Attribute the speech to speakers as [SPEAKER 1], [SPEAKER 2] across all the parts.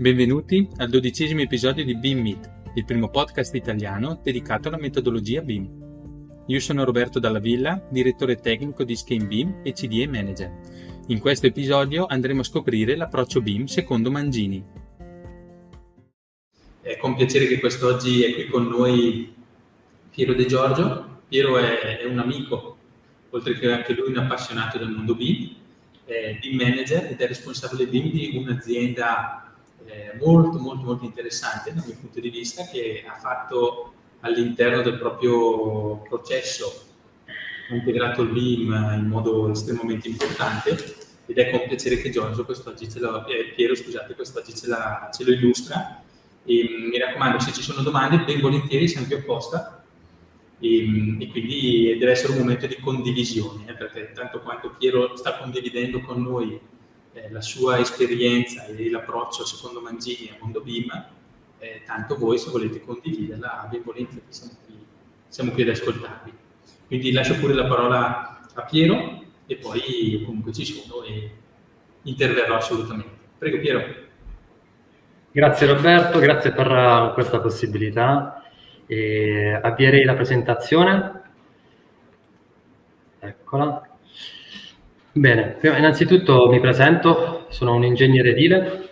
[SPEAKER 1] Benvenuti al dodicesimo episodio di BIM Meet, il primo podcast italiano dedicato alla metodologia BIM. Io sono Roberto Dalla Villa, direttore tecnico di Scheme BIM e CDE Manager. In questo episodio andremo a scoprire l'approccio BIM secondo Mangini. È con piacere che quest'oggi è qui con noi Piero De Giorgio. Piero è, è un amico, oltre che anche lui un appassionato del mondo BIM, è BIM Manager ed è responsabile BIM di un'azienda eh, molto molto molto interessante dal mio punto di vista che ha fatto all'interno del proprio processo ha integrato il BIM in modo estremamente importante ed è con piacere che Giorgio quest'oggi ce lo, eh, Piero scusate, quest'oggi ce, la, ce lo illustra. E mi raccomando se ci sono domande ben volentieri siamo qui apposta e, e, quindi deve essere un momento di condivisione eh, perché tanto quanto Piero sta condividendo con noi eh, la sua esperienza e l'approccio secondo Mangini a Mondo BIM, eh, tanto voi se volete condividerla, ben volentieri siamo qui, siamo qui ad ascoltarvi. Quindi lascio pure la parola a Piero e poi comunque ci sono e interverrò assolutamente. Prego Piero.
[SPEAKER 2] Grazie Roberto, grazie per uh, questa possibilità. E avvierei la presentazione. Eccola. Bene, innanzitutto mi presento, sono un ingegnere edile,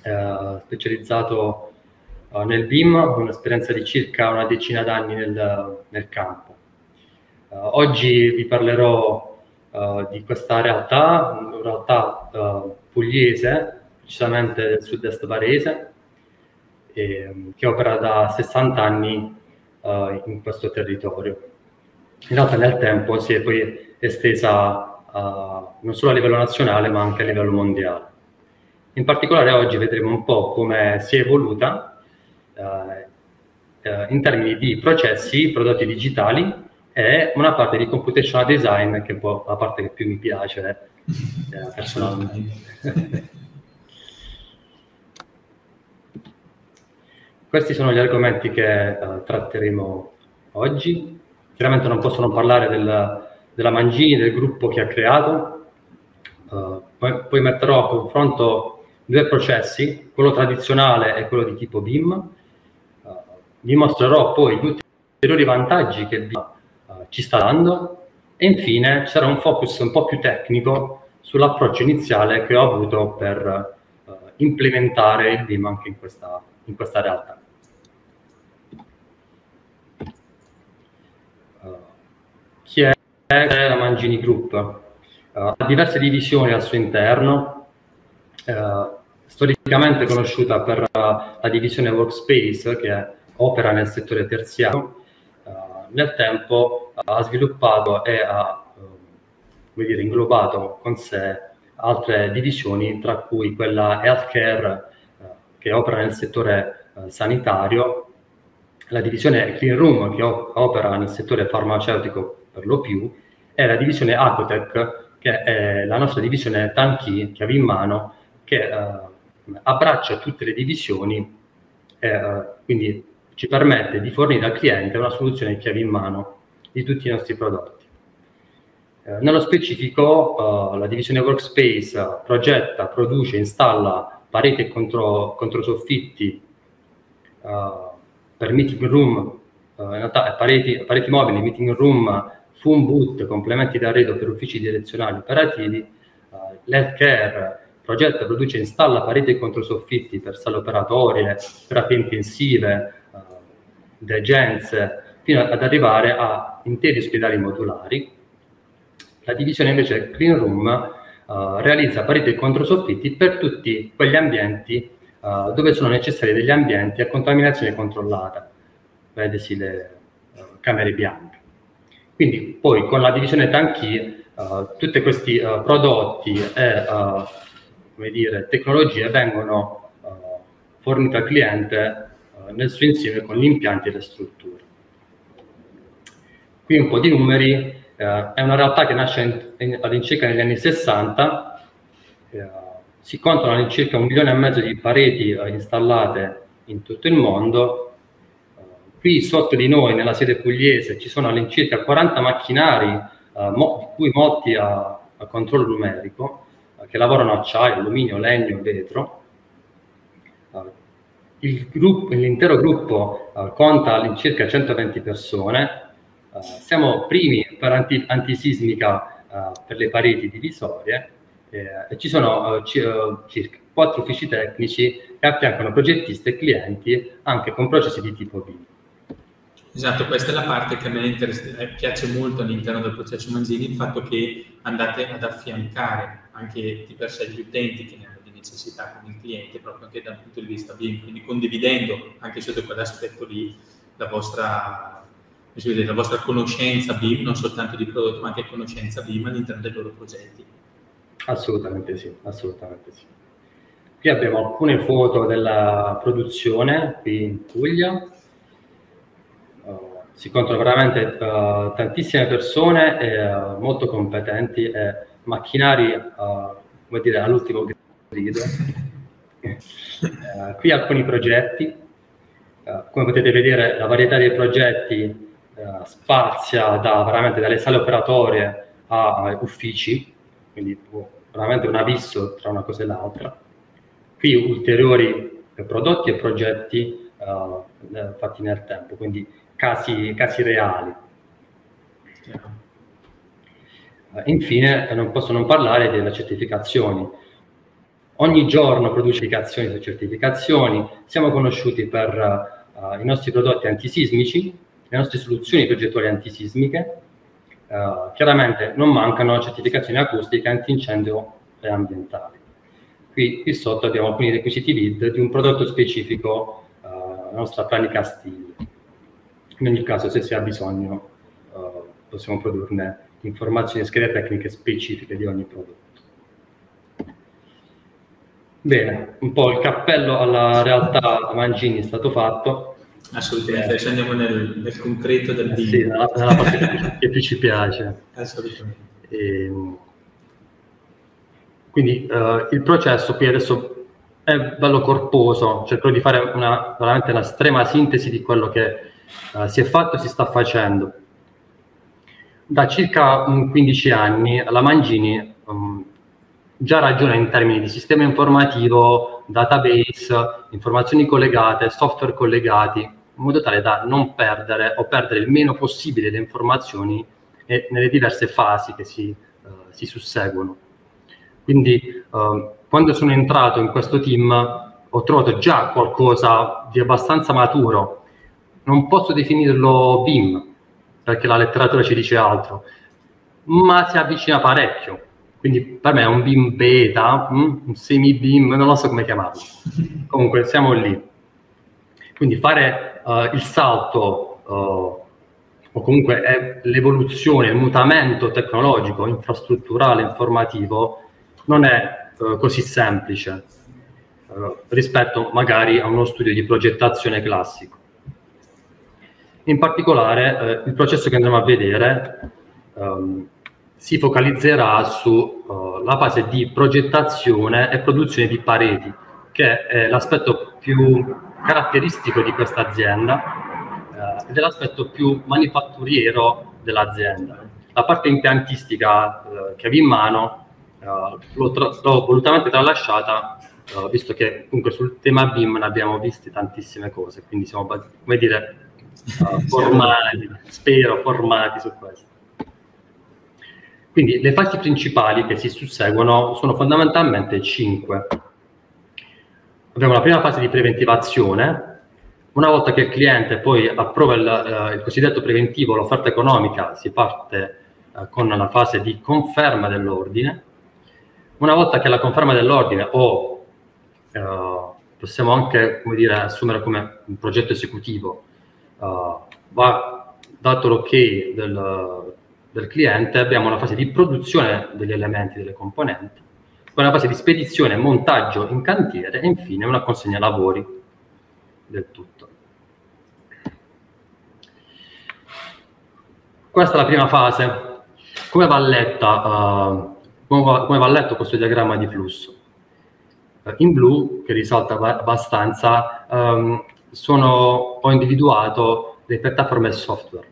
[SPEAKER 2] eh, specializzato eh, nel BIM, con un'esperienza di circa una decina d'anni nel, nel campo. Eh, oggi vi parlerò eh, di questa realtà, una realtà eh, pugliese, precisamente del sud-est barese, e, che opera da 60 anni eh, in questo territorio. In realtà nel tempo si è poi estesa non solo a livello nazionale ma anche a livello mondiale. In particolare oggi vedremo un po' come si è evoluta uh, uh, in termini di processi, prodotti digitali e una parte di computational design che è un po' la parte che più mi piace eh, personalmente. Questi sono gli argomenti che uh, tratteremo oggi. Chiaramente non posso non parlare del, della Mangini, del gruppo che ha creato. Uh, poi, poi, metterò a confronto due processi, quello tradizionale e quello di tipo BIM. Uh, vi mostrerò poi gli ulteriori vantaggi che BIM uh, ci sta dando e infine ci sarà un focus un po' più tecnico sull'approccio iniziale che ho avuto per implementare il BIM anche in questa, in questa realtà. chi è è la Mangini Group. Uh, ha diverse divisioni al suo interno, uh, storicamente conosciuta per uh, la divisione Workspace che opera nel settore terziario. nel tempo ha sviluppato e ha dire, inglobato con sé altre divisioni, tra cui quella Healthcare che opera nel settore sanitario, la divisione Clean Room che opera nel settore farmaceutico per lo più, è la divisione Acotec, che è la nostra divisione Tanchi, chiavi in mano, che eh, abbraccia tutte le divisioni eh, quindi ci permette di fornire al cliente una soluzione chiavi in mano di tutti i nostri prodotti. Eh, nello specifico, eh, la divisione Workspace progetta, produce, installa pareti e contro, controsoffitti eh, per meeting room, eh, in realtà pareti, pareti mobili, meeting room Fun Boot, complementi d'arredo per uffici direzionali operativi, uh, l'healthcare progetta, produce e installa pareti e controsoffitti per sale operatorie, terapie intensive, uh, degenze, fino ad arrivare a interi ospedali modulari. La divisione invece Clean Room uh, realizza pareti e controsoffitti per tutti quegli ambienti uh, dove sono necessari degli ambienti a contaminazione controllata, vedesi le uh, camere bianche. Quindi poi con la divisione tanchi uh, tutti questi uh, prodotti e uh, dire, tecnologie vengono fornite al cliente nel suo insieme con gli impianti e le strutture. Qui un po' di numeri, è una realtà che nasce in, in, all'incirca negli anni 60, si contano all'incirca un milione e mezzo di pareti installate in tutto il mondo Qui sotto di noi, nella sede pugliese, ci sono all'incirca 40 macchinari, eh, mo- di cui molti a, a controllo numerico, eh, che lavorano acciaio, alluminio, legno, vetro. gruppo, l'intero gruppo conta all'incirca 120 persone, siamo primi per anti, antisismica per le pareti divisorie e ci sono circa quattro uffici tecnici che affiancano progettisti e clienti anche con processi di tipo BIM.
[SPEAKER 1] Esatto, questa è la parte che a me eh, piace molto all'interno del processo Manzini, il fatto che andate ad affiancare anche di per sé gli utenti che ne hanno di necessità con il cliente, proprio anche dal punto di vista BIM, quindi condividendo anche sotto quell'aspetto lì la vostra, la vostra conoscenza BIM, non soltanto di prodotto, ma anche conoscenza BIM all'interno dei loro progetti.
[SPEAKER 2] Assolutamente sì, assolutamente sì. Qui abbiamo alcune foto della produzione qui in Puglia. Uh, si contano veramente uh, tantissime persone uh, molto competenti e macchinari, come dire, all'ultimo grido. qui alcuni progetti. come potete vedere, la varietà dei progetti spazia da, veramente dalle sale operatorie a uffici, quindi veramente un abisso tra una cosa e l'altra qui ulteriori prodotti e progetti uh, fatti nel tempo, quindi casi, casi reali. Uh, infine, non posso non parlare delle certificazioni. Ogni giorno produce certificazioni su certificazioni, siamo conosciuti per uh, i nostri prodotti antisismici, le nostre soluzioni progettuali antisismiche, chiaramente non mancano certificazioni acustiche, antincendio e ambientali. Qui, qui, sotto abbiamo alcuni requisiti lead di un prodotto specifico, uh, la nostra pranica stile. In ogni caso, se si ha bisogno, uh, possiamo produrne informazioni e schede tecniche specifiche di ogni prodotto. Bene, un po' il cappello alla realtà Mangini è stato fatto.
[SPEAKER 1] Assolutamente, adesso andiamo nel, nel concreto del
[SPEAKER 2] video. Sì, nella, nella parte che più ci piace.
[SPEAKER 1] Assolutamente.
[SPEAKER 2] E, ehm, quindi eh, il processo qui adesso è bello corposo, cerco di fare una, veramente una estrema sintesi di quello che eh, si è fatto e si sta facendo. Da circa 15 anni la Mangini um, già ragiona in termini di sistema informativo, database, informazioni collegate, software collegati, in modo tale da non perdere o perdere il meno possibile le informazioni nelle diverse fasi che si, uh, si susseguono. Quindi uh, quando sono entrato in questo team ho trovato già qualcosa di abbastanza maturo. Non posso definirlo BIM, perché la letteratura ci dice altro, ma si avvicina parecchio. Quindi per me è un BIM beta, mm, un semi-BIM, non lo so come chiamarlo. Comunque siamo lì. Quindi fare uh, il salto uh, o comunque l'evoluzione, il mutamento tecnologico, infrastrutturale, informativo non è eh, così semplice rispetto magari a uno studio di progettazione classico. In particolare, eh, il processo che andremo a vedere ehm, si focalizzerà sulla uh, fase di progettazione e produzione di pareti, che è l'aspetto più caratteristico di questa azienda uh, ed è l'aspetto più manifatturiero dell'azienda. La parte impiantistica uh, che avevo in mano Uh, l'ho, tra- l'ho, volutamente tralasciata, uh, visto che comunque sul tema BIM ne abbiamo viste tantissime cose, quindi siamo, come dire, uh, spero, formati su questo. Quindi le fasi principali che si susseguono sono fondamentalmente cinque. Abbiamo la prima fase di preventivazione, una volta che il cliente poi approva il, il cosiddetto preventivo, l'offerta economica, si parte con la fase di conferma dell'ordine, una volta che la conferma dell'ordine o eh, possiamo anche come dire, assumere come un progetto esecutivo eh, va dato l'ok del, del cliente, abbiamo una fase di produzione degli elementi, delle componenti, poi una fase di spedizione, montaggio in cantiere e infine una consegna lavori del tutto. Questa è la prima fase. Come va letta uh, come va, come va letto questo diagramma di flusso? Eh, in blu, che risalta abbastanza, um, sono, ho individuato le piattaforme software.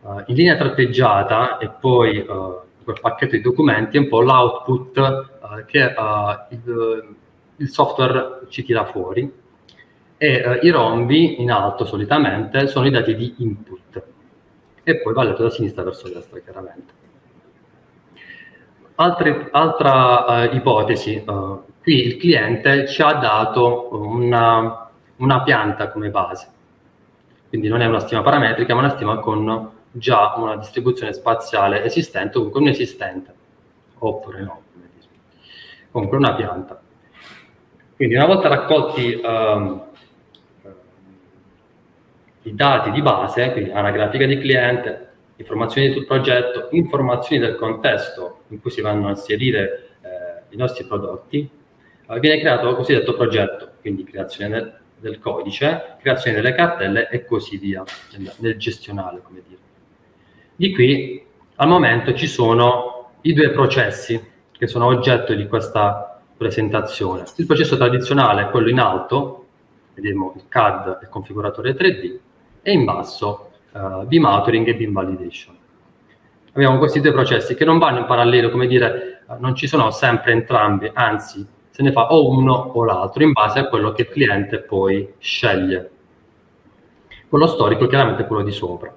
[SPEAKER 2] Uh, in linea tratteggiata e poi uh, quel pacchetto di documenti è un po' l'output uh, che il, il software ci tira fuori e eh, i rombi in alto solitamente sono i dati di input e poi va letto da sinistra verso destra chiaramente. Altre, altra ipotesi, qui il cliente ci ha dato una, una, pianta come base, quindi non è una stima parametrica ma una stima con già una distribuzione spaziale esistente, comunque un esistente, oppure no, comunque una pianta. Quindi una volta raccolti uh, i dati di base, quindi anagrafica di cliente, informazioni sul progetto, informazioni del contesto in cui si vanno a inserire eh, i nostri prodotti, eh, viene creato il cosiddetto progetto, quindi creazione del, del, codice, creazione delle cartelle e così via, nel, gestionale, come dire. Di qui al momento ci sono i due processi che sono oggetto di questa presentazione. Il processo tradizionale è quello in alto, vediamo il CAD e il configuratore 3D, e in basso beam authoring e beam validation. Abbiamo questi due processi che non vanno in parallelo, come dire, uh, non ci sono sempre entrambi, anzi se ne fa o uno o l'altro in base a quello che il cliente poi sceglie. Quello storico chiaramente è quello di sopra.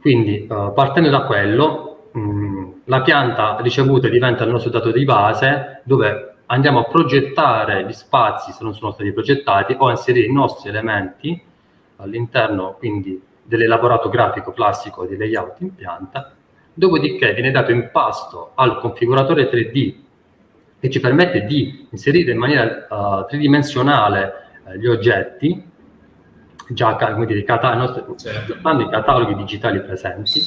[SPEAKER 2] Quindi uh, partendo da quello, mh, mm, la pianta ricevuta diventa il nostro dato di base dove andiamo a progettare gli spazi se non sono stati progettati o a inserire i nostri elementi all'interno quindi dell'elaborato grafico classico di layout in pianta, dopodiché viene dato in pasto al configuratore 3D che ci permette di inserire in maniera uh, tridimensionale uh, gli oggetti, già come dire, cata- nostri, certo. i cataloghi digitali presenti,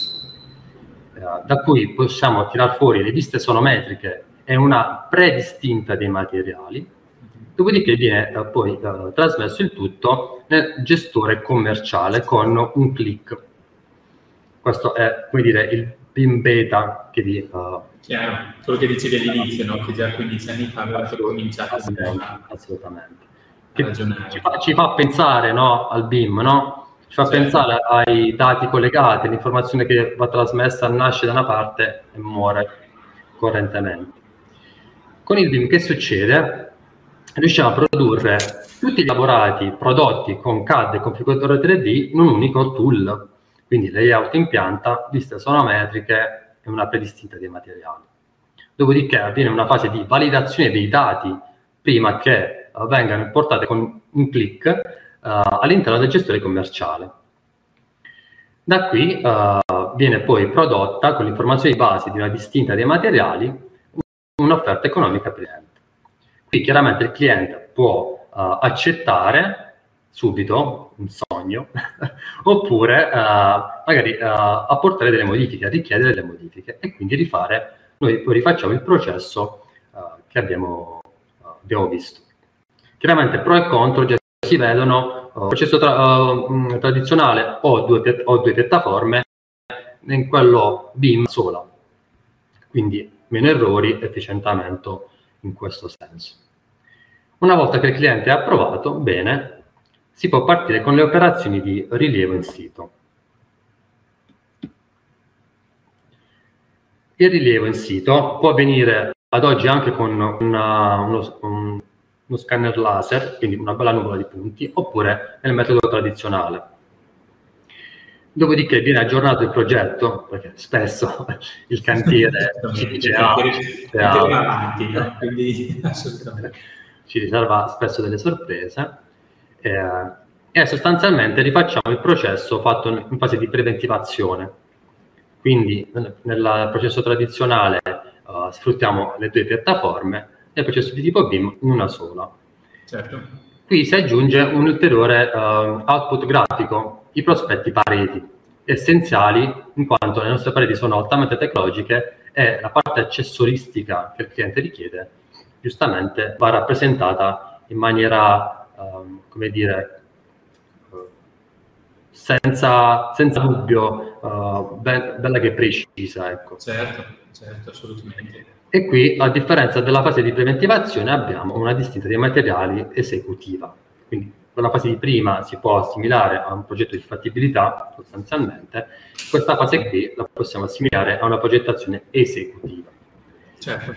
[SPEAKER 2] uh, da cui possiamo tirar fuori le viste sonometriche e una predistinta dei materiali, Dopodiché viene poi trasmesso il tutto nel gestore commerciale con un click. Questo è, come dire, il PIN beta che vi...
[SPEAKER 1] Uh, Chiaro, quello che dicevi all'inizio, no? che già 15 anni fa aveva cominciato
[SPEAKER 2] assolutamente, a assolutamente. Che ci, fa, ci fa pensare no, al BIM, no? ci fa certo. pensare ai dati collegati, l'informazione che va trasmessa nasce da una parte e muore correntemente. Con il BIM che succede? riusciamo a produrre tutti gli elaborati prodotti con CAD e configuratore 3D in un unico tool, quindi layout in pianta, viste sonometriche e una predistinta dei materiali. Dopodiché avviene una fase di validazione dei dati prima che uh, vengano importate con un clic uh, all'interno del gestore commerciale. Da qui uh, viene poi prodotta con l'informazione di base di una distinta dei materiali un'offerta economica per cliente. Qui chiaramente il cliente può accettare subito un sogno oppure uh, magari uh, apportare delle modifiche, richiedere delle modifiche e quindi rifare, noi poi rifacciamo il processo che abbiamo, abbiamo, visto. Chiaramente pro e contro già si vedono, il processo tra, mm, tradizionale o due, o due piattaforme, in quello BIM sola, quindi meno errori, efficientamento in questo senso. Una volta che il cliente è approvato, bene, si può partire con le operazioni di rilievo in sito. Il rilievo in sito può avvenire ad oggi anche con una, uno, un, uno scanner laser, quindi una bella nuvola di punti, oppure nel metodo tradizionale. Dopodiché viene aggiornato il progetto, perché spesso il cantiere ci dice ah, avanti, quindi assolutamente ci riserva spesso delle sorprese eh, e sostanzialmente rifacciamo il processo fatto in fase di preventivazione. Quindi nel processo tradizionale uh, sfruttiamo le due piattaforme, nel processo di tipo BIM una sola. Certo. Qui si aggiunge un ulteriore uh, output grafico, i prospetti pareti, essenziali in quanto le nostre pareti sono altamente tecnologiche e la parte accessoristica che il cliente richiede giustamente va rappresentata in maniera, um, come dire, senza, senza dubbio, uh, be- bella che precisa. Ecco.
[SPEAKER 1] Certo, certo, assolutamente.
[SPEAKER 2] E qui, a differenza della fase di preventivazione, abbiamo una distinta dei materiali esecutiva. Quindi quella fase di prima si può assimilare a un progetto di fattibilità, sostanzialmente, questa fase qui la possiamo assimilare a una progettazione esecutiva. Certo.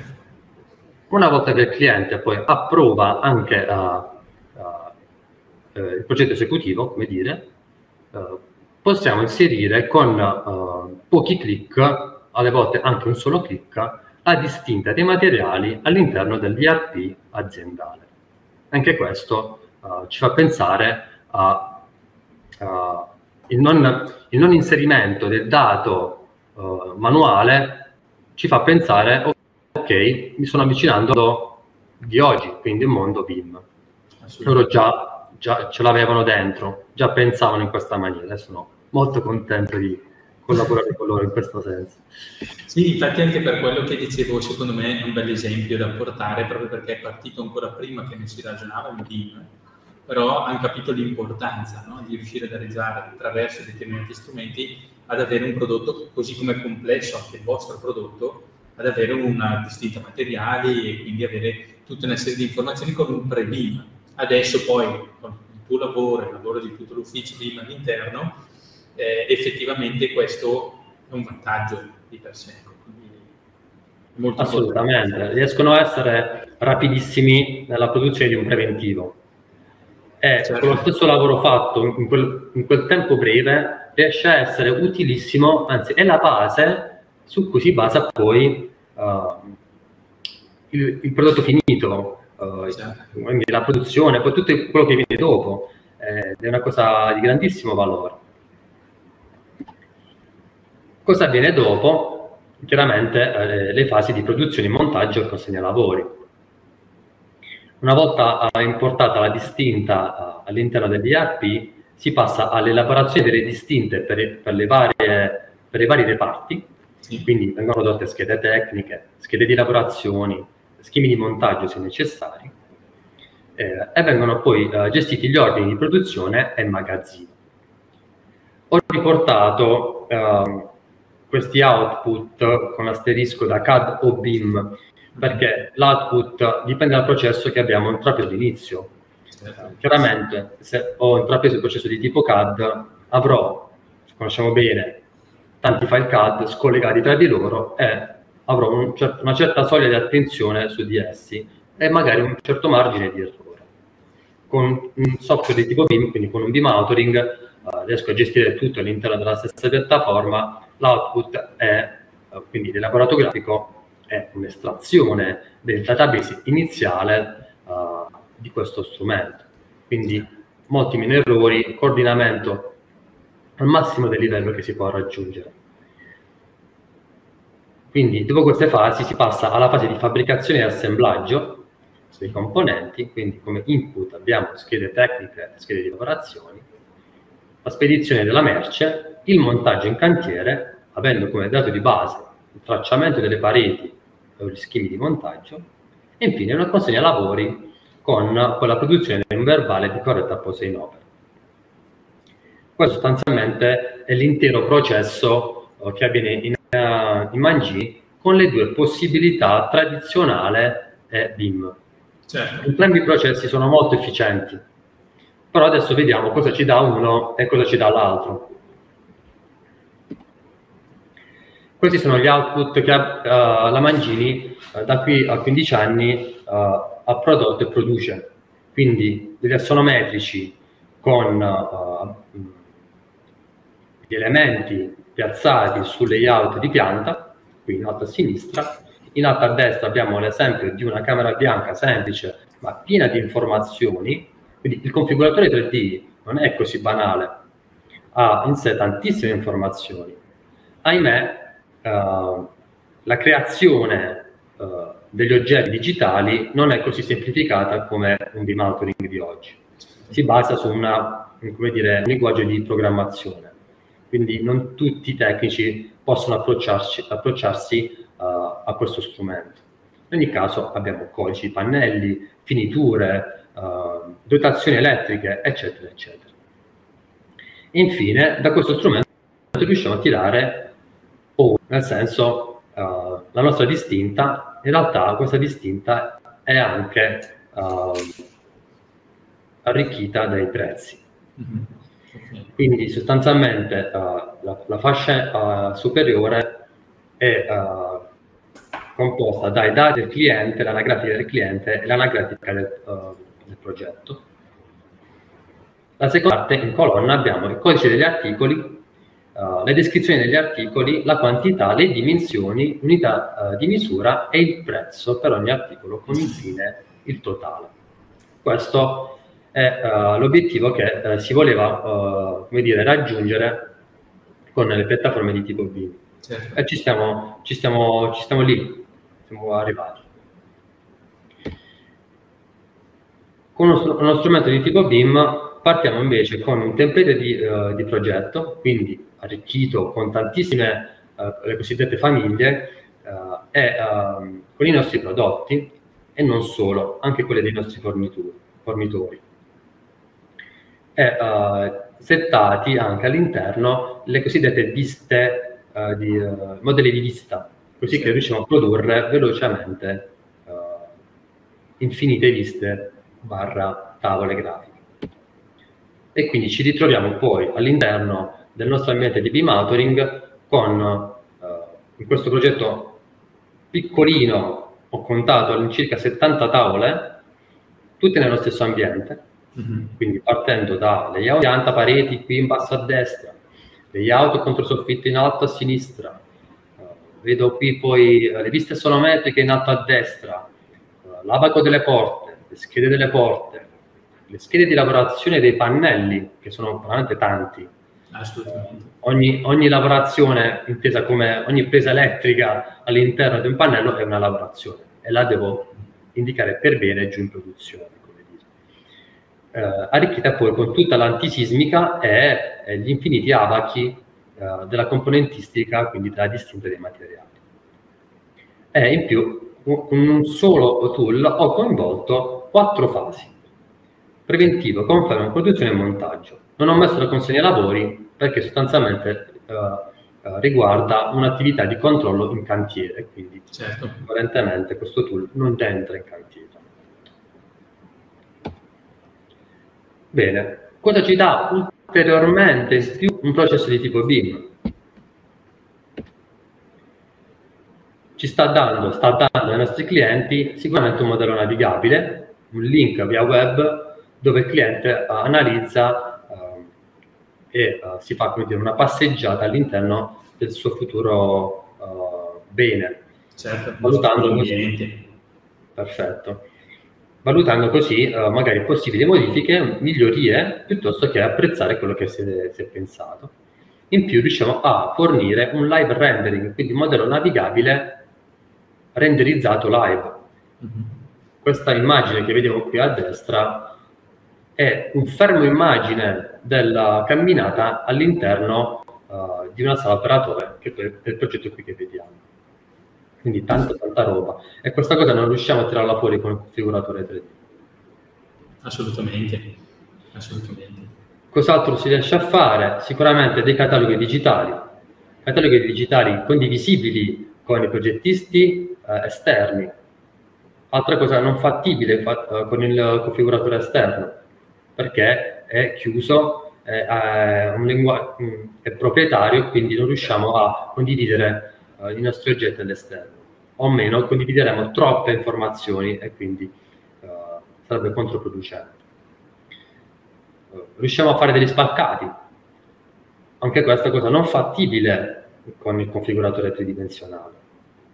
[SPEAKER 2] Una volta che il cliente poi approva anche uh, uh, il progetto esecutivo, come dire, uh, possiamo inserire con pochi clic, alle volte anche un solo clic, la distinta dei materiali all'interno dell'IRP aziendale. Anche questo ci fa pensare a, il, non, il, non, inserimento del dato manuale ci fa pensare ok, mi sono avvicinando di oggi, quindi il mondo BIM. Loro già, già ce l'avevano dentro, già pensavano in questa maniera sono molto contento di collaborare con loro in questo senso.
[SPEAKER 1] Sì, infatti anche per quello che dicevo, secondo me è un bel esempio da portare, proprio perché è partito ancora prima che ne si ragionava in BIM, però hanno capito l'importanza no? di riuscire ad arrivare attraverso determinati strumenti ad avere un prodotto così come complesso anche il vostro prodotto, ad avere una distinta materiali e quindi avere tutta una serie di informazioni con un pre-BIM. Adesso poi con il tuo lavoro, il lavoro di tutto l'ufficio BIM all'interno, eh, effettivamente questo è un vantaggio di per sé.
[SPEAKER 2] Molto Assolutamente, importante. riescono a essere rapidissimi nella produzione di un preventivo. E certo. con lo stesso lavoro fatto in quel, in quel tempo breve riesce a essere utilissimo, anzi è la base su cui si basa poi uh, il, il, prodotto finito, la produzione, poi tutto quello che viene dopo, eh, è una cosa di grandissimo valore. Cosa avviene dopo? Chiaramente eh, le fasi di produzione, montaggio e consegna lavori. Una volta uh, importata la distinta all'interno dell'IRP, si passa all'elaborazione delle distinte per, per, le varie, per i vari reparti, sì. Quindi vengono prodotte schede tecniche, schede di lavorazioni, schemi di montaggio se necessari, eh, e vengono poi eh, gestiti gli ordini di produzione e magazzino. Ho riportato eh, questi output con asterisco da CAD o BIM perché l'output dipende dal processo che abbiamo intrapreso all'inizio. Chiaramente, se ho intrapreso il processo di tipo CAD, avrò, conosciamo bene, tanti file CAD scollegati tra di loro e avrò un cer- una certa soglia di attenzione su di essi e magari un certo margine di errore. Con un software di tipo BIM, quindi con un BIM authoring, eh, riesco a gestire tutto all'interno della stessa piattaforma, l'output è, eh, quindi l'elaborato grafico, è un'estrazione del database iniziale eh, di questo strumento. Quindi molti meno errori, coordinamento al massimo del livello che si può raggiungere. Quindi dopo queste fasi si passa alla fase di fabbricazione e assemblaggio dei componenti, quindi come input abbiamo schede tecniche e schede di lavorazioni, la spedizione della merce, il montaggio in cantiere, avendo come dato di base il tracciamento delle pareti o gli schemi di montaggio, e infine una consegna lavori con, con la produzione di un verbale di corretta posa in opera. Questo sostanzialmente è l'intero processo eh, che avviene in, uh, in Mangi con le due possibilità tradizionale e BIM. Certo. Entrambi i processi sono molto efficienti, però adesso vediamo cosa ci dà uno e cosa ci dà l'altro. Questi sono gli output che uh, la Mangini uh, da qui a 15 anni uh, ha prodotto e produce. Quindi degli assonometrici con gli elementi piazzati sul layout di pianta, qui in alto a sinistra, in alto a destra abbiamo l'esempio di una camera bianca semplice ma piena di informazioni, quindi il configuratore 3D non è così banale, ha in sé tantissime informazioni. Ahimè, eh, la creazione eh, degli oggetti digitali non è così semplificata come un demountering di oggi. Si basa su una, dire, un linguaggio di programmazione quindi non tutti i tecnici possono approcciarsi, uh, a questo strumento. In ogni caso abbiamo codici, pannelli, finiture, uh, dotazioni elettriche, eccetera, eccetera. Infine, da questo strumento riusciamo a tirare O, nel senso uh, la nostra distinta, in realtà questa distinta è anche arricchita dai prezzi. Mm-hmm. Quindi sostanzialmente uh, la, la, fascia uh, superiore è uh, composta dai dati del cliente, l'anagrafica del cliente e l'anagrafica del, del progetto. La seconda parte in colonna abbiamo il codice degli articoli, le descrizioni degli articoli, la quantità, le dimensioni, unità uh, di misura e il prezzo per ogni articolo, con infine il totale. Questo è uh, l'obiettivo che si voleva come dire, raggiungere con le piattaforme di tipo BIM. Certo. E ci stiamo, ci, stiamo, ci stiamo lì, siamo arrivati. Con uno, uno strumento di tipo BIM partiamo invece con un template di, uh, di progetto, quindi arricchito con tantissime, uh, le cosiddette famiglie, uh, e ehm, con i nostri prodotti e non solo, anche quelle dei nostri fornitori. E settati anche all'interno le cosiddette viste di modelli di vista, così che riusciamo a produrre velocemente infinite viste barra tavole grafiche. E quindi ci ritroviamo poi all'interno del nostro ambiente di B-Motoring con in questo progetto piccolino ho contato all'incirca 70 tavole, tutte nello stesso ambiente, mm-hmm. quindi partendo da layout pianta pareti qui in basso a destra, layout contro soffitto in alto a sinistra, uh, vedo qui poi uh, le viste sonometriche in alto a destra, uh, l'abaco delle porte, le schede delle porte, le schede di lavorazione dei pannelli, che sono veramente tanti. Assolutamente. Ogni, ogni, lavorazione, intesa come ogni presa elettrica all'interno di un pannello, è una lavorazione e la devo indicare per bene giù in produzione. Eh, arricchita poi con tutta l'antisismica e, gli infiniti abachi eh, della componentistica, quindi della distinta dei materiali. E in più, con un solo tool ho coinvolto quattro fasi preventivo, conferma, produzione e montaggio. Non ho messo la consegna lavori perché sostanzialmente uh, uh, riguarda un'attività di controllo in cantiere, quindi certo. apparentemente questo tool non entra in cantiere. Bene, cosa ci dà ulteriormente in più un processo di tipo BIM? Ci sta dando, sta dando ai nostri clienti sicuramente un modello navigabile, un link via web dove il cliente uh, analizza uh, e uh, si fa dire, una passeggiata all'interno del suo futuro bene, certo, valutando così, perfetto, valutando così magari possibili modifiche, migliorie, piuttosto che apprezzare quello che si è, si è pensato. In più riusciamo a fornire un live rendering, quindi un modello navigabile renderizzato live. Mm-hmm. Questa immagine che vediamo qui a destra è un fermo immagine della camminata all'interno uh, di una sala operatore, che è il progetto qui che vediamo. Quindi tanta, tanta roba. E questa cosa non riusciamo a tirarla fuori con il configuratore 3D.
[SPEAKER 1] Assolutamente, assolutamente.
[SPEAKER 2] Cos'altro si riesce a fare? Sicuramente dei cataloghi digitali, cataloghi digitali condivisibili con i progettisti eh, esterni. Altra cosa non fattibile fa- eh, con il configuratore esterno, perché è chiuso, è, è, lingua- è proprietario, quindi non riusciamo a condividere uh, i nostri oggetti all'esterno. O meno condivideremo troppe informazioni e quindi uh, sarebbe controproducente. Uh, riusciamo a fare degli spaccati, anche questa cosa non fattibile con il configuratore tridimensionale.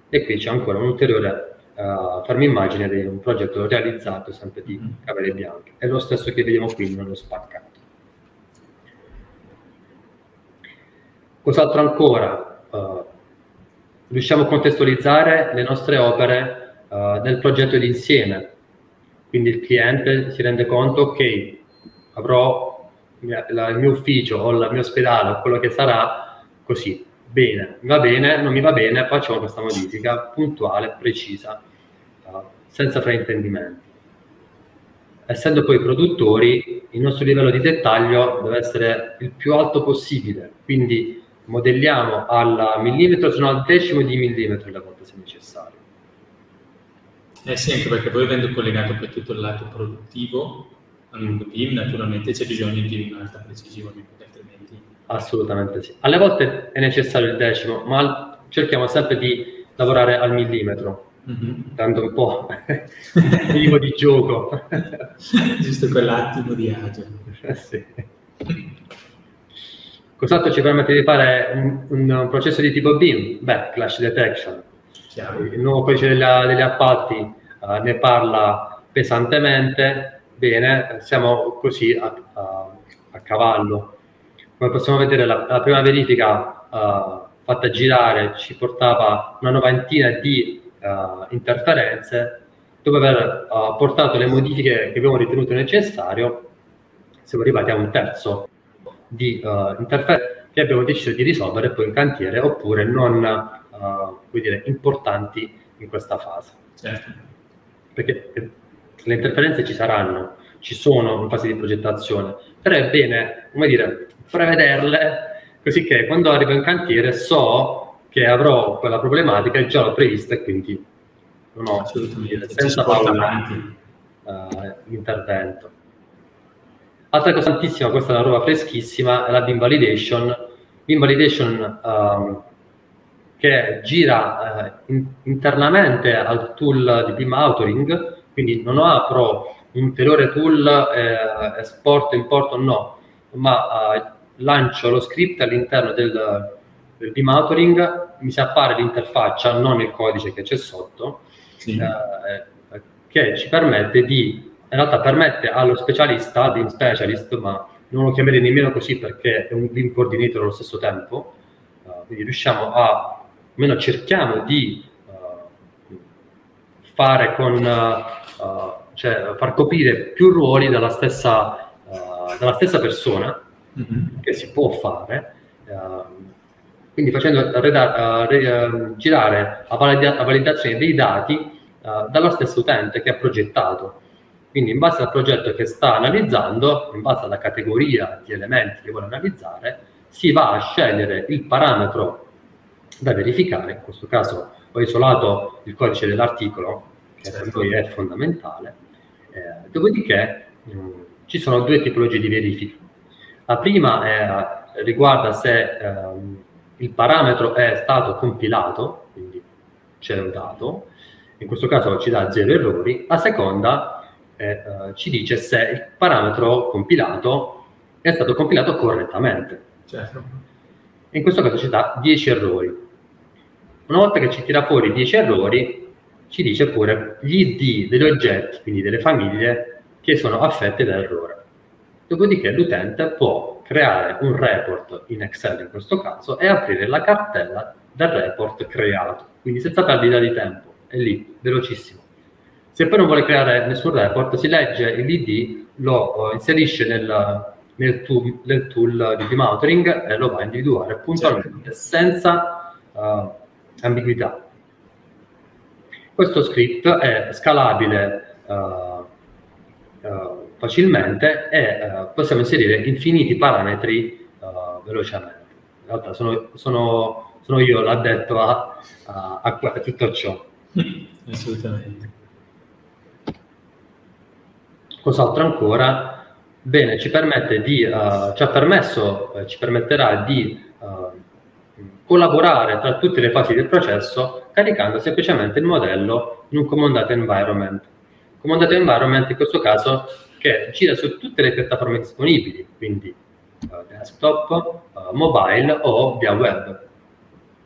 [SPEAKER 2] E qui c'è ancora un ulteriore uh, farmi immagine di un progetto realizzato sempre di mm-hmm. cavere bianche. È lo stesso che vediamo qui nello spaccato. Cos'altro ancora? Uh, riusciamo a contestualizzare le nostre opere uh, nel progetto d'insieme. Quindi il cliente si rende conto, ok, avrò la, il mio ufficio o il mio ospedale o quello che sarà così, bene, mi va bene, non mi va bene, facciamo questa modifica puntuale, precisa senza fraintendimenti. Essendo poi produttori, il nostro livello di dettaglio deve essere il più alto possibile, quindi modelliamo al millimetro, se no al decimo di millimetro alla volta se necessario.
[SPEAKER 1] Eh sì, anche perché poi avendo collegato poi tutto il lato produttivo al mondo BIM, naturalmente c'è bisogno di un'alta precisione, altrimenti...
[SPEAKER 2] Assolutamente sì. Alle volte è necessario il decimo, ma cerchiamo sempre di lavorare al millimetro, mm-hmm. dando un po' minimo di gioco.
[SPEAKER 1] Giusto quell'attimo di agio.
[SPEAKER 2] sì. Cos'altro ci permette di fare un, un, processo di tipo BIM? Beh, clash detection. Chiaro. Il nuovo codice della, degli appalti uh, ne parla pesantemente. Bene, siamo così a, a, a cavallo. Come possiamo vedere, la, la prima verifica uh, fatta girare ci portava una novantina di uh, interferenze. Dopo aver portato le modifiche che abbiamo ritenuto necessario, siamo arrivati a un terzo di uh, interferenze che abbiamo deciso di risolvere poi in cantiere oppure non uh, dire, importanti in questa fase. Certo. Perché eh, le interferenze ci saranno, ci sono in fase di progettazione, però è bene, come dire, prevederle così che quando arrivo in cantiere so che avrò quella problematica e già l'ho prevista e quindi non ho senza paura uh, l'intervento. Altra cosa tantissima, questa è una roba freschissima, è la BIM Validation. BIM Validation um, che gira uh, in, internamente al tool di BIM Authoring, quindi non apro un ulteriore tool, eh, esporto, importo, no, ma uh, lancio lo script all'interno del, del BIM Authoring, mi si appare l'interfaccia, non il codice che c'è sotto, sì. eh, che ci permette di in realtà permette allo specialista, BIM specialist, ma non lo chiamerei nemmeno così perché è un BIM coordinator allo stesso tempo, uh, quindi riusciamo a, almeno cerchiamo di uh, fare con, uh, cioè far coprire più ruoli dalla stessa, dalla stessa persona, mm-hmm. che si può fare, quindi facendo reda- re- girare la, valida- validazione dei dati dallo stesso utente che ha progettato. Quindi in base al progetto che sta analizzando, in base alla categoria di elementi che vuole analizzare, si va a scegliere il parametro da verificare, in questo caso ho isolato il codice dell'articolo, che certo. per noi è fondamentale, eh, dopodiché mh, mm, ci sono due tipologie di verifiche. La prima è, riguarda se ehm, il parametro è stato compilato, quindi c'è un dato, in questo caso ci dà zero errori, la seconda eh, ci dice se il parametro compilato è stato compilato correttamente. Certo. In questo caso ci dà 10 errori. Una volta che ci tira fuori 10 errori, ci dice pure gli ID degli oggetti, quindi delle famiglie, che sono affette da errore. Dopodiché l'utente può creare un report in Excel in questo caso e aprire la cartella del report creato, quindi senza perdita di tempo. È lì, velocissimo. Se poi non vuole creare nessun report, si legge l'ID, lo uh, inserisce nel, nel, tool, nel tool di demountering e lo va a individuare puntualmente, certo. senza uh, ambiguità. Questo script è scalabile uh, facilmente e possiamo inserire infiniti parametri velocemente. In realtà sono, sono, sono io l'addetto a, a, a tutto ciò.
[SPEAKER 1] Assolutamente.
[SPEAKER 2] Cos'altro ancora? Bene, ci permette di, uh, ci ha permesso, eh, ci permetterà di uh, collaborare tra tutte le fasi del processo caricando semplicemente il modello in un comandato environment. Comandato environment in questo caso che gira su tutte le piattaforme disponibili, quindi uh, desktop, mobile o via web.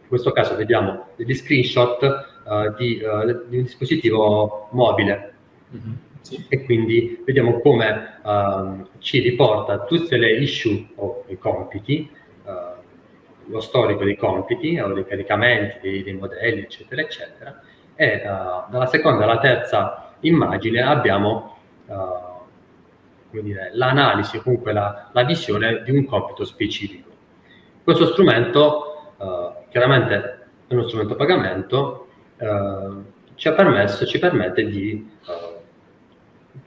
[SPEAKER 2] In questo caso vediamo degli screenshot di, di, un dispositivo mobile. Mm-hmm sì. e quindi vediamo come uh, ci riporta tutte le issue o i compiti, uh, lo storico dei compiti o dei caricamenti dei, dei modelli, eccetera, eccetera. E uh, dalla seconda alla terza immagine abbiamo dire, l'analisi, comunque la, la, visione di un compito specifico. Questo strumento, chiaramente è uno strumento a pagamento, ci permesso, ci permette di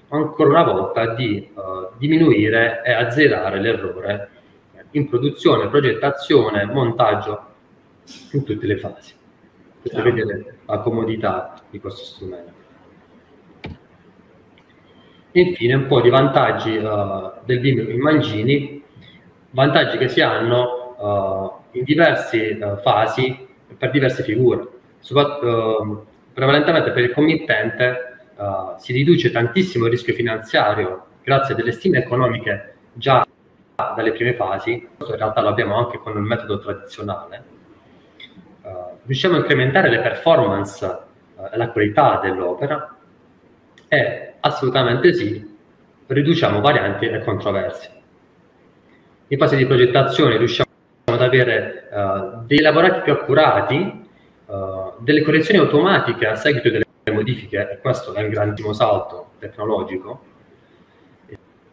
[SPEAKER 2] ancora una volta di uh, diminuire e azzerare l'errore in produzione, progettazione, montaggio, in tutte le fasi. Per vedere la comodità di questo strumento. Infine un po' di vantaggi uh, del BIM in Mangini, vantaggi che si hanno uh, in diverse fasi per diverse figure. uh, prevalentemente per il committente uh, si riduce tantissimo il rischio finanziario grazie a delle stime economiche già dalle prime fasi, questo in realtà lo abbiamo anche con il metodo tradizionale, uh, riusciamo a incrementare le performance e la qualità dell'opera? E assolutamente sì, riduciamo varianti e controversie. In fase di progettazione riusciamo ad avere uh, dei lavorati più accurati, uh, delle correzioni automatiche a seguito delle modifiche, e questo è un grandissimo salto tecnologico,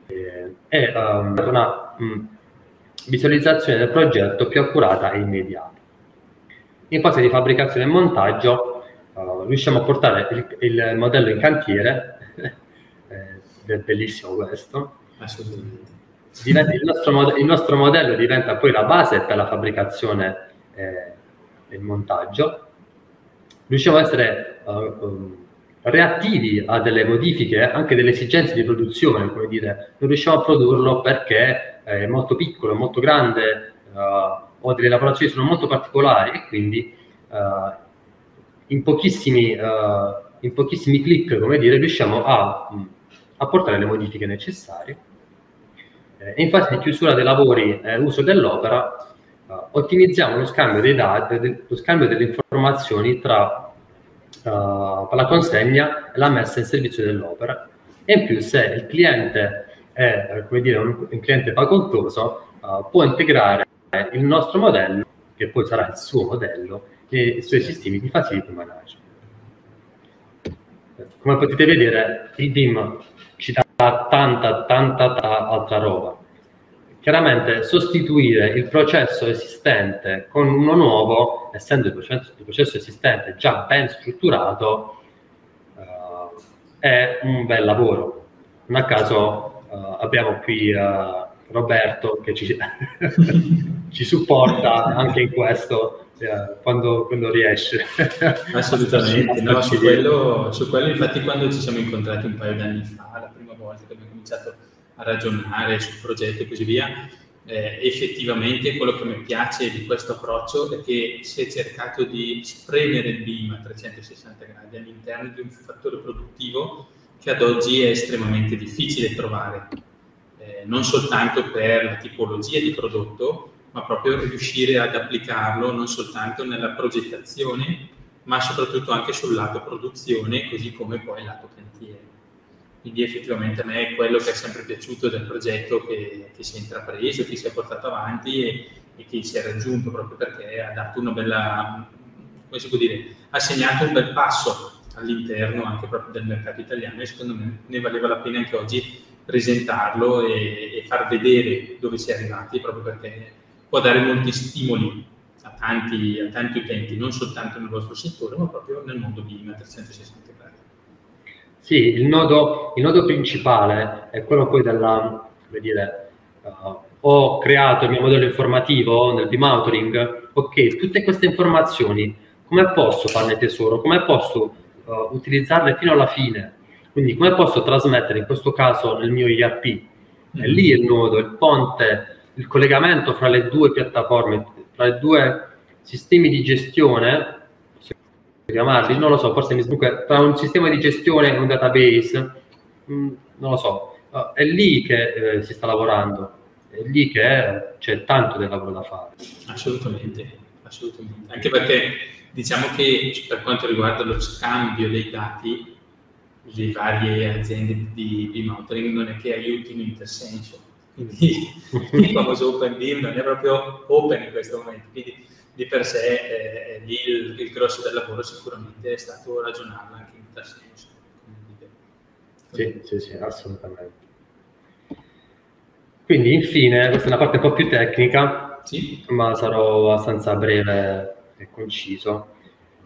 [SPEAKER 2] e, e um, una um, visualizzazione del progetto più accurata e immediata. In fase di fabbricazione e montaggio uh, riusciamo a portare il, il modello in cantiere, è bellissimo questo, il, nostro mod- il, nostro modello diventa poi la base per la fabbricazione eh, e il montaggio. Riusciamo ad essere uh, reattivi a delle modifiche, anche delle esigenze di produzione, come dire, non riusciamo a produrlo perché è molto piccolo, è molto grande, uh, o delle lavorazioni sono molto particolari e quindi uh, in, pochissimi, in pochissimi clic, come dire, riusciamo a apportare le modifiche necessarie. Eh, in fase di chiusura dei lavori e eh, uso dell'opera, ottimizziamo lo scambio dei dati, lo scambio delle informazioni tra uh, la consegna e la messa in servizio dell'opera. E in più, se il cliente è come dire, un, un cliente facoltoso, uh, può integrare il nostro modello, che poi sarà il suo modello, e i suoi sistemi di facility management. Come potete vedere, il BIM ci dà tanta, tanta altra roba. Chiaramente sostituire il processo esistente con uno nuovo, essendo il processo, il processo esistente già ben strutturato, uh, è un bel lavoro. Non a caso uh, abbiamo qui uh, Roberto che ci, ci supporta anche in questo quando, quando, riesce.
[SPEAKER 1] Assolutamente, no, su, quello, su, quello, infatti quando ci siamo incontrati un paio d'anni fa, la prima volta che abbiamo cominciato a ragionare sul progetto e così via, eh, effettivamente quello che mi piace di questo approccio è che si è cercato di spremere il BIM a 360 gradi all'interno di un fattore produttivo che ad oggi è estremamente difficile trovare, eh, non soltanto per la tipologia di prodotto, ma proprio riuscire ad applicarlo non soltanto nella progettazione, ma soprattutto anche sul lato produzione, così come poi lato cantiere. Quindi effettivamente a me è quello che è sempre piaciuto del progetto che, che si è intrapreso, che si è portato avanti e, e, che si è raggiunto proprio perché ha dato una bella, come si può dire, ha segnato un bel passo all'interno anche proprio del mercato italiano e secondo me ne valeva la pena anche oggi presentarlo e, e far vedere dove si è arrivati proprio perché può dare molti stimoli a tanti, a tanti utenti, non soltanto nel vostro settore, ma proprio nel mondo BIM a 360 gradi.
[SPEAKER 2] Sì, il nodo, il nodo principale è quello poi della, come dire, uh, ho creato il mio modello informativo nel BIM Authoring, ok, tutte queste informazioni, come posso farne tesoro, come posso uh, utilizzarle fino alla fine? Quindi come posso trasmettere, in questo caso nel mio ERP, è lì il nodo, il ponte il collegamento fra le due piattaforme, tra i due sistemi di gestione, chiamarli, non lo so, forse mi sbuca, tra un sistema di gestione e un database, mh, mm, non lo so, uh, è lì che eh, si sta lavorando, è lì che c'è tanto del lavoro da fare.
[SPEAKER 1] Assolutamente, assolutamente. Anche perché diciamo che per quanto riguarda lo scambio dei dati, le varie aziende di, di monitoring non è che aiutino in tal senso. Quindi il famoso open BIM non è proprio open in questo momento, quindi di per sé eh, lì il, il, grosso del lavoro sicuramente è stato ragionarlo anche in tal senso.
[SPEAKER 2] Sì, sì, sì, assolutamente. Quindi infine, questa è una parte un po' più tecnica, sì. ma sarò abbastanza breve e conciso.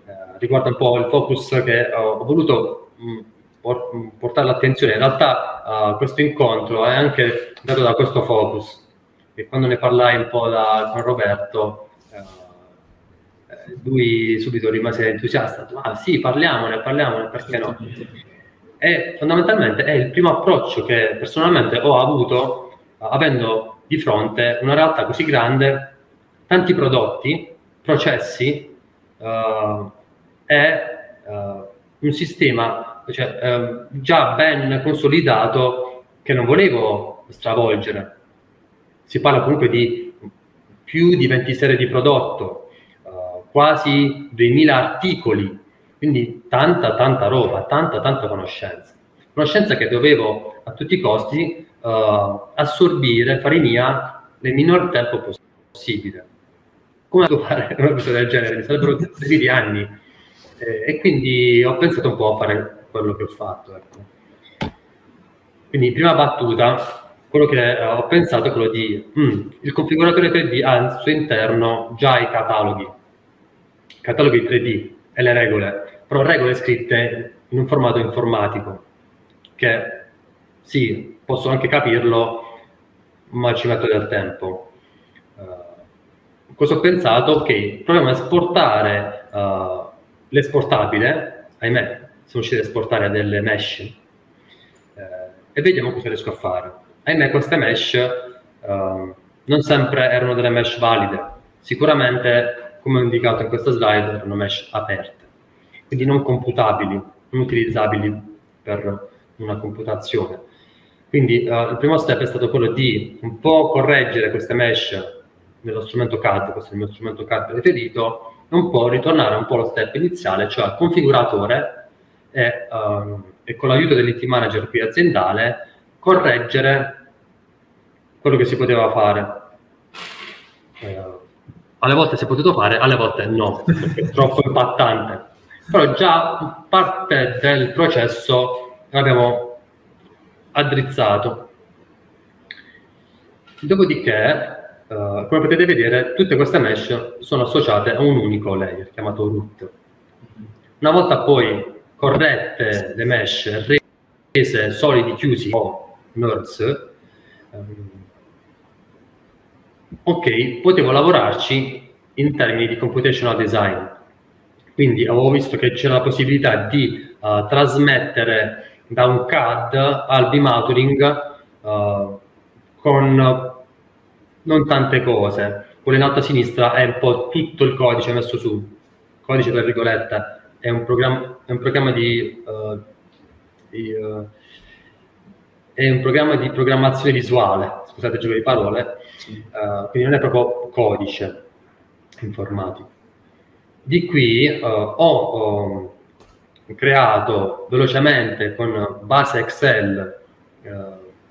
[SPEAKER 2] Eh, riguarda un po' il focus che ho, ho voluto mh, portare l'attenzione. In realtà uh, questo incontro è anche dato da questo focus, che quando ne parlai un po' da, con Roberto, lui subito rimase entusiasta, ah sì, parliamone, parliamone, perché no? E fondamentalmente è il primo approccio che personalmente ho avuto uh, avendo di fronte una realtà così grande, tanti prodotti, processi, è uh, un sistema cioè, uh, già ben consolidato che non volevo stravolgere. Si parla comunque di più di 20 serie di prodotto, uh, quasi 2000 articoli, quindi tanta, tanta roba, tanta, tanta conoscenza. Conoscenza che dovevo a tutti i costi assorbire, fare mia nel minor tempo possibile. Come fare una cosa del genere? Mi sarebbero serviti anni. Eh, e quindi ho pensato un po' a fare quello che ho fatto. Ecco. Quindi, prima battuta, quello che ho pensato è quello di mm, il configuratore 3D ha al suo interno già i cataloghi, cataloghi 3D e le regole, però regole scritte in un formato informatico, che sì, posso anche capirlo, ma ci metto del tempo. Uh, cosa ho pensato? Ok, proviamo a esportare uh, l'esportabile, ahimè, sono riuscito ad esportare delle mesh eh, e vediamo cosa riesco a fare. Ahimè, queste mesh uh, non sempre erano delle mesh valide, sicuramente, come ho indicato in questa slide, erano mesh aperte, quindi non computabili, non utilizzabili per una computazione. Quindi uh, il primo step è stato quello di un po' correggere queste mesh nello strumento CAD, questo è il mio strumento CAD preferito, un po' ritornare un po' allo step iniziale, cioè al configuratore e, um, e con l'aiuto dell'IT manager qui aziendale correggere quello che si poteva fare. Eh, alle volte si è potuto fare, alle volte no, perché è troppo impattante. Però già parte del processo l'abbiamo addrizzato. Dopodiché Uh, come potete vedere, tutte queste mesh sono associate a un unico layer chiamato root. Una volta poi corrette le mesh, rese solidi, chiusi o nerds, um, ok, potevo lavorarci in termini di computational design. Quindi avevo visto che c'era la possibilità di uh, trasmettere da un CAD al B-Motoring uh, con non tante cose. Quello in alto a sinistra è un po' tutto il codice messo su. Codice tra virgolette è un programma, è un programma di, uh, di uh, è un programma di programmazione visuale, scusate il gioco di parole, uh, quindi non è proprio codice informatico. Di qui ho, ho, creato velocemente con base Excel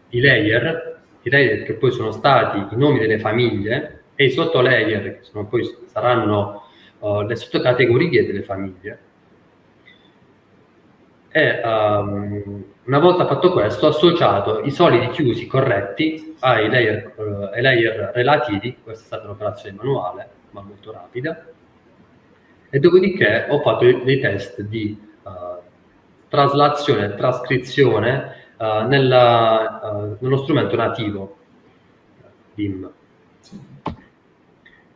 [SPEAKER 2] i layer i layer che poi sono stati i nomi delle famiglie e i sottolayer che sono poi, saranno uh, le sottocategorie delle famiglie. E um, una volta fatto questo ho associato i solidi chiusi corretti ai layer, uh, ai layer relativi, questa è stata un'operazione manuale ma molto rapida, e dopodiché ho fatto dei test di uh, traslazione e trascrizione uh, nella, uh, nello strumento nativo BIM.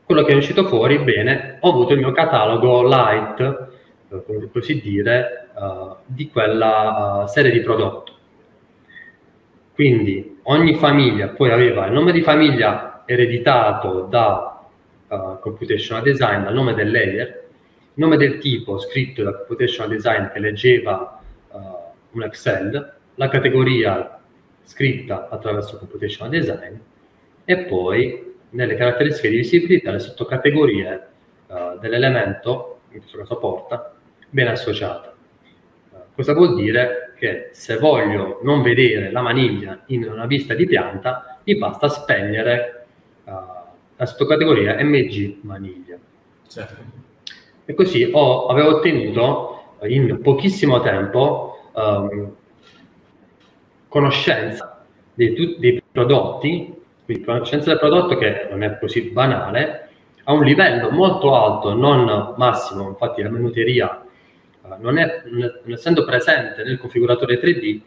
[SPEAKER 2] Quello che è uscito fuori, bene, ho avuto il mio catalogo light, uh, come così dire, di quella serie di prodotto. Quindi ogni famiglia poi aveva il nome di famiglia ereditato da uh, computational design, dal nome del layer, il nome del tipo scritto da computational design che leggeva uh, un Excel la categoria scritta attraverso computational design e poi nelle caratteristiche di visibilità le sottocategorie uh, dell'elemento, in questo caso porta, ben associata. Cosa vuol dire? Che se voglio non vedere la maniglia in una vista di pianta, mi basta spegnere uh, la sottocategoria MG maniglia. Certo. E così ho, avevo ottenuto in pochissimo tempo um, conoscenza dei, dei prodotti, quindi conoscenza del prodotto che non è così banale, a un livello molto alto, non massimo, infatti la minuteria non, è, non essendo presente nel configuratore 3D,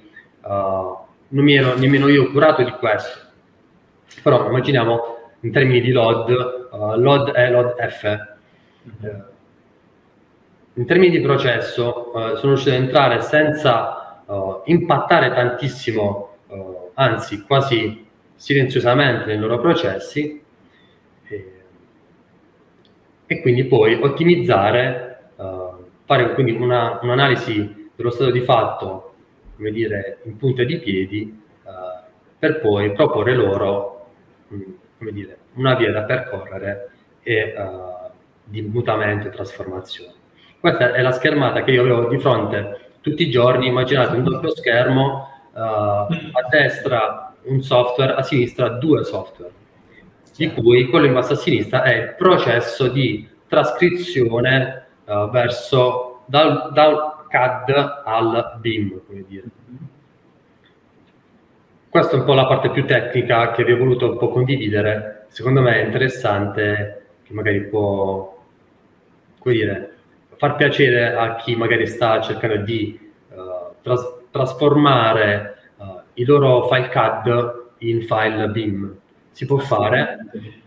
[SPEAKER 2] uh, eh, non mi ero nemmeno io curato di questo. Però immaginiamo in termini di load, uh, load E, load F. Mm-hmm. in termini di processo sono riuscito ad entrare senza uh, impattare tantissimo, uh, anzi quasi silenziosamente nei loro processi e, e quindi poi ottimizzare uh, fare quindi una, un'analisi dello stato di fatto, come dire, in punta di piedi, uh, per poi proporre loro, mh, come dire, una via da percorrere e uh, di mutamento e trasformazione. Questa è la schermata che io avevo di fronte tutti i giorni, immaginate un doppio schermo, uh, a destra un software, a sinistra due software, di cui quello in basso a sinistra è il processo di trascrizione uh, verso dal, dal, CAD al BIM, come dire. Questa è un po' la parte più tecnica che vi ho voluto un po' condividere. Secondo me è interessante, che magari può, come dire, far piacere a chi magari sta cercando di uh, tras- trasformare uh, i loro file CAD in file BIM. Si può fare,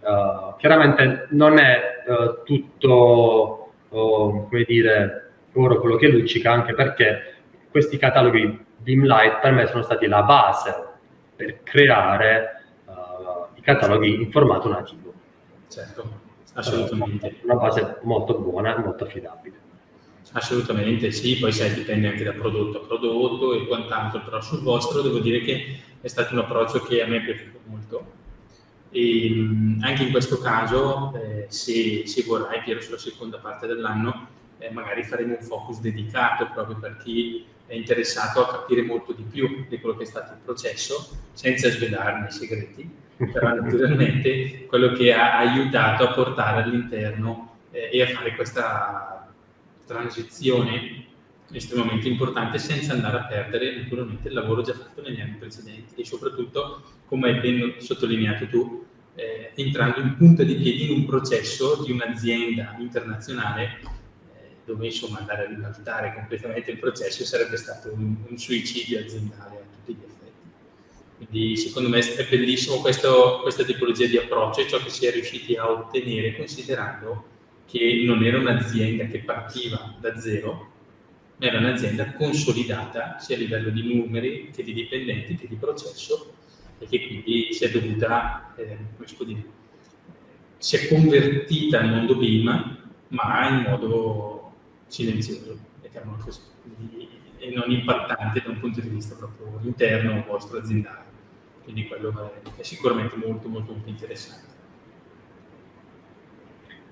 [SPEAKER 2] uh, chiaramente non è tutto, oh, come dire, oro quello che luccica, anche perché questi cataloghi Lite per me sono stati la base per creare i cataloghi in formato nativo.
[SPEAKER 1] Certo. Assolutamente.
[SPEAKER 2] Una base molto buona e molto affidabile.
[SPEAKER 1] Assolutamente sì, poi sai, dipende anche da prodotto a prodotto e quant'altro, però sul vostro devo dire che è stato un approccio che a me è piaciuto molto. E anche in questo caso, eh, se, se vorrai, Piero, sulla seconda parte dell'anno, eh, magari faremo un focus dedicato proprio per chi è interessato a capire molto di più di quello che è stato il processo, senza svelarne i segreti, però naturalmente quello che ha aiutato a portare all'interno eh, e a fare questa transizione estremamente importante senza andare a perdere naturalmente il lavoro già fatto negli anni precedenti e soprattutto, come hai ben sottolineato tu, eh, entrando in punta di piedi in un processo di un'azienda internazionale eh, dove insomma andare a ribaltare completamente il processo sarebbe stato un, un suicidio aziendale a tutti gli effetti. Quindi secondo me è bellissimo questo, questa tipologia di approccio e ciò che si è riusciti a ottenere considerando che non era un'azienda che partiva da zero, era un'azienda consolidata sia a livello di numeri che di dipendenti che di processo e che quindi si è dovuta, eh, dire, si è convertita al mondo BIM ma in modo silenzioso, mettiamolo così, e non impattante da un punto di vista proprio interno vostro aziendale. Quindi quello è, è sicuramente molto, molto interessante.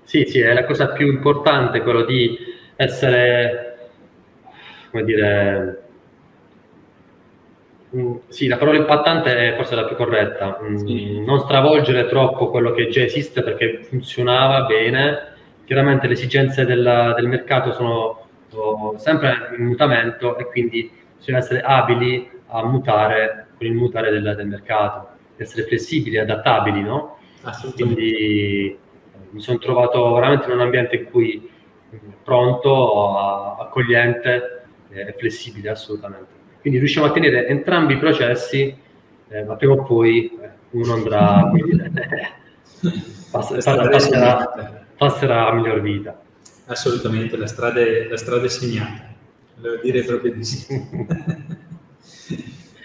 [SPEAKER 2] Sì, sì, è la cosa più importante, quello di essere, come dire, mm, sì, la parola impattante è forse la più corretta, mm, sì. non stravolgere troppo quello che già esiste perché funzionava bene, chiaramente le esigenze del, del mercato sono sempre in mutamento e quindi bisogna essere abili a mutare con il mutare del, del mercato, essere flessibili, adattabili, no? Quindi eh, mi sono trovato veramente in un ambiente in cui pronto, accogliente e flessibile assolutamente. Quindi riusciamo a tenere entrambi i processi, eh, ma prima o poi eh, uno andrà, passerà, passerà, passerà, a miglior vita.
[SPEAKER 1] Assolutamente, la strada è, la strada è segnata, devo dire proprio di sì.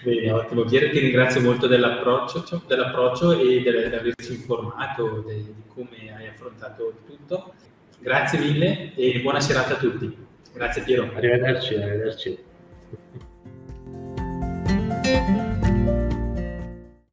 [SPEAKER 1] Bene, ottimo. Piero, ti ringrazio molto dell'approccio, cioè, dell'approccio e di averci informato di, di come hai affrontato tutto. Grazie mille e buona serata a tutti. Grazie Piero.
[SPEAKER 2] Arrivederci, arrivederci.